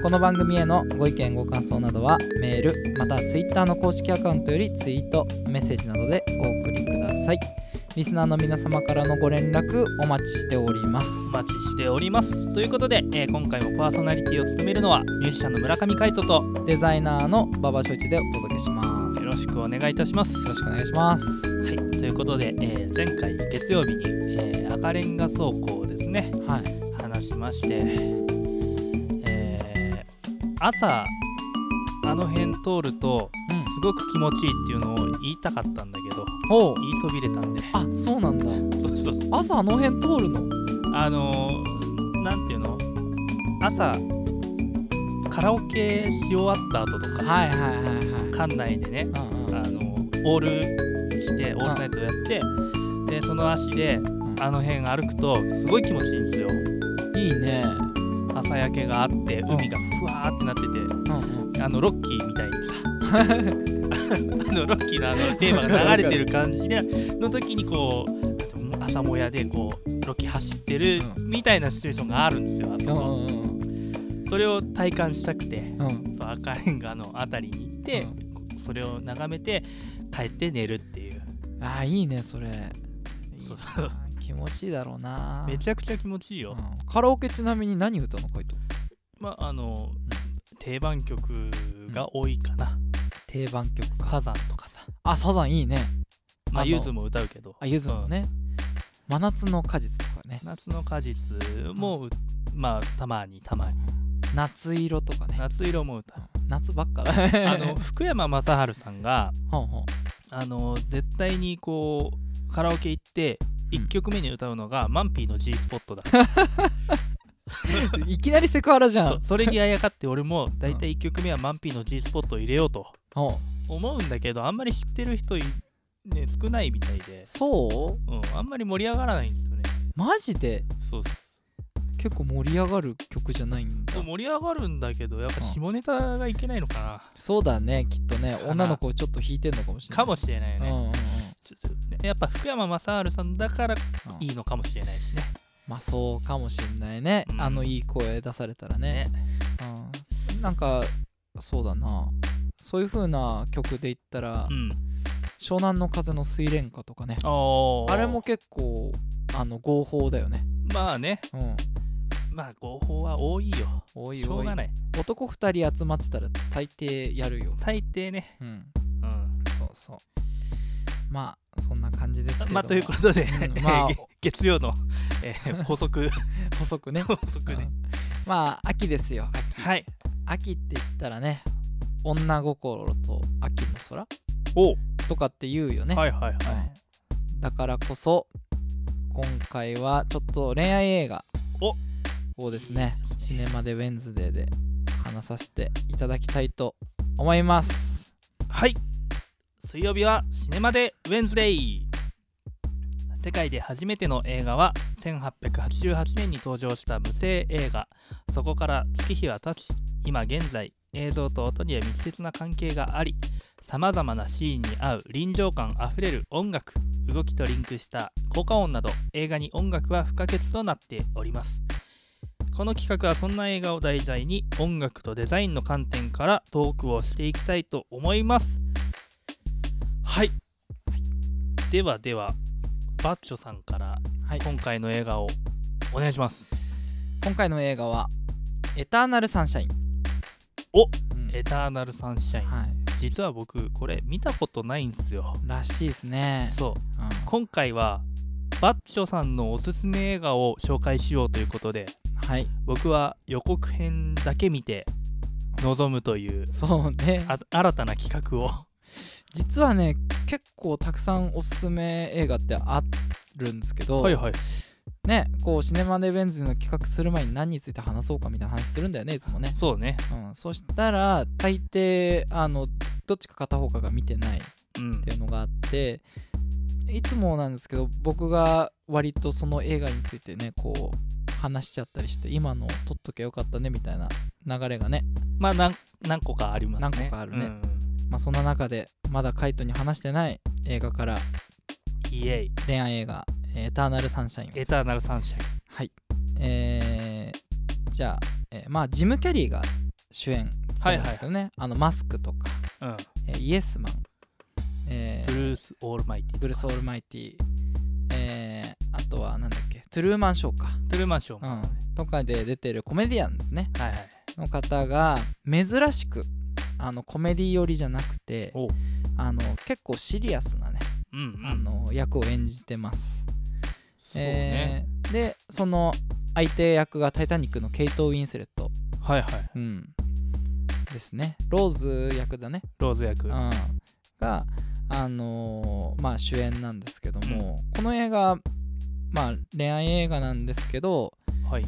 この番組へのご意見ご感想などはメールまたはツイッターの公式アカウントよりツイートメッセージなどでお送りください。リスナーの皆様からのご連絡お待ちしております。お待ちしております。ということで、えー今回もパーソナリティを務めるのはミュージシャンの村上海人とよデザイナーの馬場翔一でお届けします。よろしくお願いいたします。ろしくお願いします。はいということで、えー前回月曜日に、えー赤レンガ倉庫をですねはい。話しまして、えー朝あの辺通るとうん。すごく気持ちいいっていうのを言いたかったんだけどおう。言いそびれたんで。あそうなんだ。そうそうそう。朝あの辺通るの？あのー、なんていうの？朝カラオケし終わった後とか、はいはいはいはい。館内でねうんうん。あのオールしてオールナイトやってでその足であの辺歩くとすごい気持ちいいんですよ。いいね。朝焼けがあって海がふわーってなっててうんうん。あのロッキーみたいにさ あのロッキーのあのテーマが流れてる感じでの時にこう朝もやでこうロッキー走ってるうみたいなシチュエーションがあるんですよあそこ。うんうんそれを体感したくてうん。うんそう赤レンガの辺りに行って、それを眺めて帰って寝るっていう。あーいいねそれ。そうそう。気持ちいいだろうな。めちゃくちゃ気持ちいいよ、うん。カラオケちなみに何歌うのカイトまああの、定番曲が多いかな、定番曲か。サザンとかさ。あサザンいいね。まあゆずも歌うけど。あゆずもね。真夏の果実とかね。夏の果実もうまあたまにたまに。夏色とかね。夏色も歌う。夏ばっかだ。あの 福山雅治さんがほんほんあの絶対にこうカラオケ行って1曲目に歌うのが、マンピーの G スポットだ いきなりセクハラじゃそんそれにあやかって俺も大体1曲目はマンピーの G スポットを入れようと思うんだけどあんまり知ってる人い、ね、少ないみたいで、そう？うん、あんまり盛り上がらないんですよね。マジで？そうそう結構盛り上がる曲じゃないんだ。盛り上がるんだけどやっぱ下ネタがいけないのかそうだねきっとね女の子ちょっと弾いてんのかもしれない。なかもしれないね,、うんうんうん。ちょっとねやっぱ福山雅治さんだからうんいいのかもしれないしねまあそうかもしんないね、うん。あのいい声出されたらね。ね。うん、なんかそうだな。そういう風な曲で言ったら、うん。湘南の風の水蓮花とかね。あれも結構あの合法だよね。まあね。うん。まあ合法は多いよ。多い多い。しょうがない。男2人集まってたら大抵やるよ。大抵ね。うん。うん。そうそうまあそんな感じです まあということで、うん まあげ月曜の、えー 補足。補足ね。補足ね、うん。まあ秋ですよ秋、はい。秋って言ったらね女心と秋の空お。とかって言うよね、はいはいはい、はい。だからこそ今回はちょっと恋愛映画お。をですねいいですね。シネマでウェンズデーで話させていただきたいと思います。はい水曜日はシネマでウェンズデイ。世界で初めての映画は1888年に登場した無声映画。そこから月日は経ち今現在映像と音には密接な関係がありさまざまなシーンに合う臨場感あふれる音楽動きとリンクした効果音など映画に音楽は不可欠となっております。この企画はそんな映画を題材に音楽とデザインの観点からトークをしていきたいと思います。はい、ではではバッチョさんからはい。今回の映画をお願いします。今回の映画は「エターナルサンシャイン」おうん。エターナルサンシャインはい。実は僕これ見たことないんですよ。らしいですね。そう。うん。今回はバッチョさんのおすすめ映画を紹介しようということではい。僕は予告編だけ見て臨むというそうね。あ新たな企画を実はね結構たくさんおすすめ映画ってあるんですけど、はいはい。ねこうシネマデベンズの企画する前に何について話そうかみたいな話するんだよねいつもね、そうね。うん、そしたら大抵あのどっちか片方かが見てないっうん。ていうのがあっていつもなんですけど僕が割とその映画についてねこう話しちゃったりして今の撮っときゃよかったねみたいな流れがねまあ何何個かありますね。何個かあるね。うんまあそんな中でまだカイトに話してない映画からイエイ。恋愛映画「エターナルサンシャイン」エターナルサンシャイン。はい。えー、じゃあ、えーまあジム・キャリーが主演務めるんですけどね、あのマスクとか、うん。えーイエスマン、えーブルース・オールマイティブルース・オールマイティ、えーあとはなんだっけトゥルーマン・ショーか、トゥルーマンショーも、うん、とかで出てるコメディアンですね。はいはい。の方が珍しくあのコメディ寄りじゃなくてあの結構シリアスなね、うんうん。あの役を演じてます。そうね、えーでその相手役が「タイタニック」のケイト・ウィンスレット、はいはい。うん、ですね。ローズ役だね、ローズ役、うん、が、あのーまあ、主演なんですけども、この映画、まあ、恋愛映画なんですけど、はい。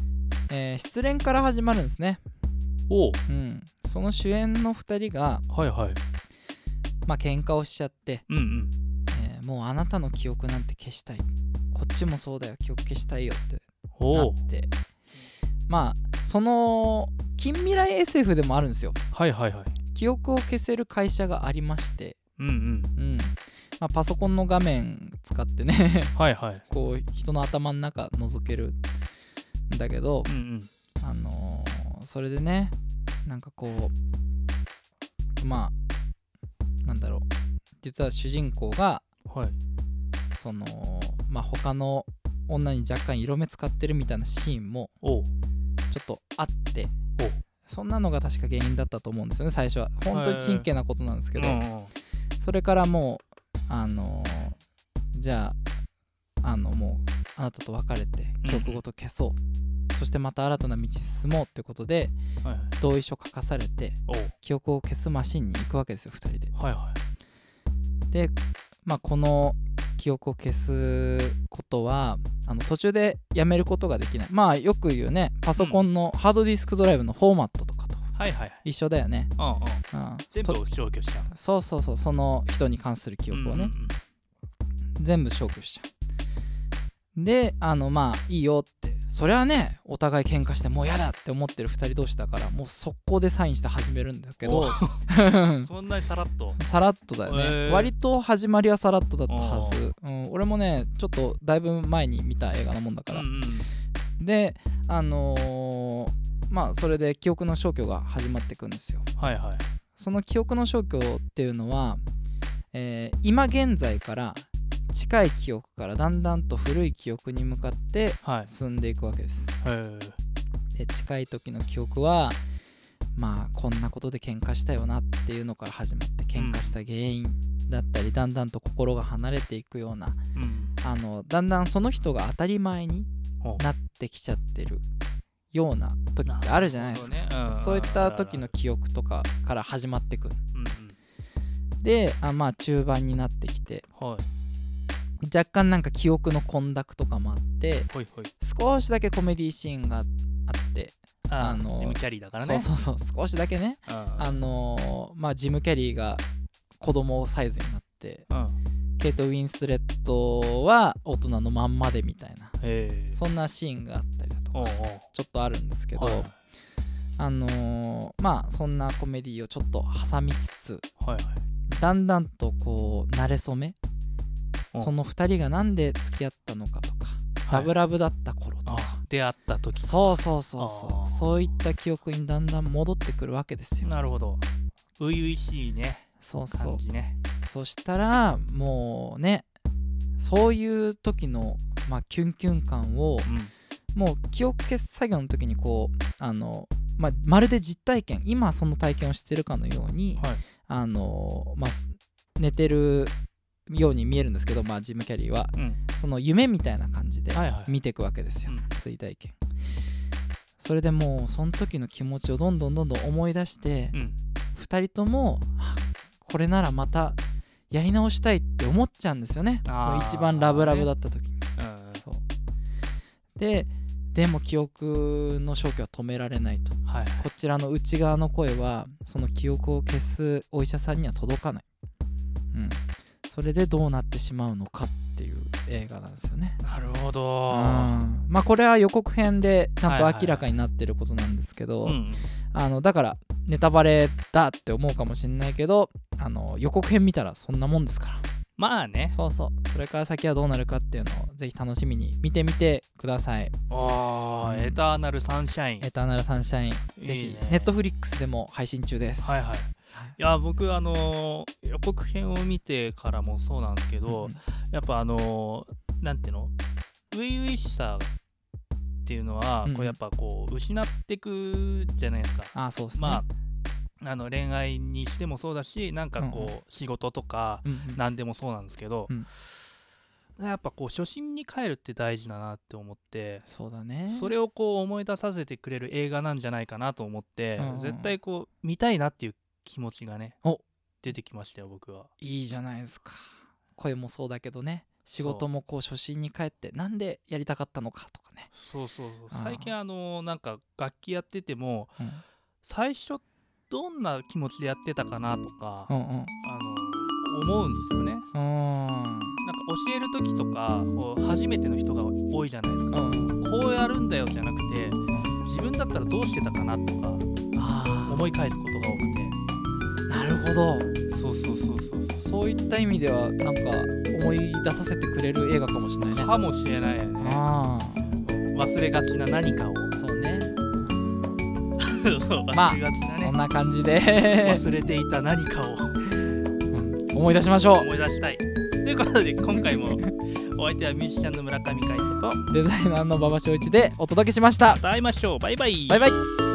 えー失恋から始まるんですね、おううん、その主演の2人が、はいはい。まあ喧嘩をしちゃって、うんうん。えーもうあなたの記憶なんて消したい。こっちもそうだよ。記憶消したいよってなって。まあその近未来 SF でもあるんですよ。はいはいはい。記憶を消せる会社がありまして、うんうん。うん。まあ、パソコンの画面使ってね。はいはい。こう人の頭の中覗けるんだけどうんうん。あのーそれでねなんかこうまあなんだろう。実は主人公がはい。そのまあ他の女に若干色目使ってるみたいなシーンもちょっとあってそんなのが確か原因だったと思うんですよね最初は。本当に真剣なことなんですけど、それからもうあのーじゃああのもうあなたと別れて記憶ごと消そう、そしてまた新たな道に進もうってことではいはい。同意書書かされて記憶を消すマシンに行くわけですよ2人で。はいはい。でまあこの記憶を消すことはあの途中でやめることができない。まあよく言うねパソコンのハードディスクドライブのフォーマットとかと一緒だよね、うんうん。うん、と全部を消去しちゃうそうそうそうその人に関する記憶をね、全部消去しちゃう。であのまあいいよってそれはねお互い喧嘩してもう嫌だって思ってる2人同士だからもう速攻でサインして始めるんだけど。うん そんなにさらっと。さらっとだよね、へー。割と始まりはさらっとだったはず、うん、俺もねちょっとだいぶ前に見た映画なもんだから、うんうんであのーまあそれで記憶の消去が始まっていくんですよ。はいはい。その記憶の消去っていうのは、えー今現在から近い記憶からだんだんと古い記憶に向かってはい。進んでいくわけです。へー。で近い時の記憶はまあこんなことで喧嘩したよなっていうのから始まって喧嘩した原因だったり、だんだんと心が離れていくようなうん。あのだんだんその人が当たり前になってきちゃってるような時ってあるじゃないですか、ね。ん。そういった時の記憶とかから始まってくる。うんであまあ中盤になってきてうんはい若干なんか記憶の混濁とかもあって少しだけコメディシーンがあって、ああののジムキャリーだからね。そうそうそう少しだけね。うん。あのーまあジム・キャリーが子供サイズになってうん。ケイト・ウィンスレットは大人のまんまでみたいなそんなシーンがあったりだとかちょっとあるんですけど、はい。あのーまあそんなコメディをちょっと挟みつつはいはい。だんだんとこう慣れ初めおその2人がなんで付き合ったのかとか、はい。ラブラブだった頃とか、あ出会った時そうそうそうそあー。うそういった記憶にだんだん戻ってくるわけですよ。なるほど。初々しいね。そうそう。感じね。そしたらもうねそういう時の、まあ、キュンキュン感をうん。もう記憶消す作業の時にこうあの、まあ、まるで実体験今その体験をしてるかのように、はい。あのまあ、寝てるように見えるんですけど、まあ、ジム・キャリーは。うん。その夢みたいな感じではいはい。見ていくわけですよ、うん。追体験。それでもうその時の気持ちをどんどんどんどん思い出して、うん。2人ともあこれならまたやり直したいって思っちゃうんですよね。その一番ラブラブだった時に、うん。そう。っででも記憶の消去は止められないと。はい。こちらの内側の声はその記憶を消すお医者さんには届かない、うん、それでどうなってしまうのかっていう映画なんですよね。なるほうどん。まあこれは予告編でちゃんと明らかになってることなんですけど、うんあのだからネタバレだって思うかもしれないけどあの予告編見たらそんなもんですから。まあね。そうそう。それから先はどうなるかっていうのをぜひ楽しみに見てみてください。あーエターナルサンシャイン。エターナルサンシャイン。ぜひネットフリックスでも配信中です。はいはいい。や僕あのー予告編を見てからもそうなんですけど、うんやっぱあのーなんていうの？初々しさっていうのは、うんこうやっぱこう失ってくじゃないですか。あそうですね。まああの恋愛にしてもそうだしなんかこう、うんうん。仕事とかうんうん。何でもそうなんですけど、うん。やっぱこう初心に帰るって大事だなって思ってそうだね。それをこう思い出させてくれる映画なんじゃないかなと思って、うんうん。絶対こう見たいなっていう気持ちがねお。出てきましたよ僕は。いいじゃないですか。声もそうだけどね。仕事もこう初心に帰ってなんでやりたかったのかとかね、そうそうそう。最近あのなんか楽器やっててもうん、最初どんな気持ちでやってたかなとか、うんうん。あの思うんですよね。うーん。なんか教える時とかこう初めての人が多いじゃないですか。うんこうやるんだよじゃなくて自分だったらどうしてたかなとかあ思い返すことが多くあなるほど。てそうそうそうそうそう。そういった意味ではなんか思い出させてくれる映画かもしれないね。かもしれないよね。あ忘れがちな何かを。あそうね。忘れがちなね、そんな感じで、忘れていた何かを。うん思い出しましょう。思い出したい。ということで今回も お相手はミュージシャンの村上海人とまデザイナーの馬場翔一でお届けしました。た会いましょう。バイバイ。バイバイ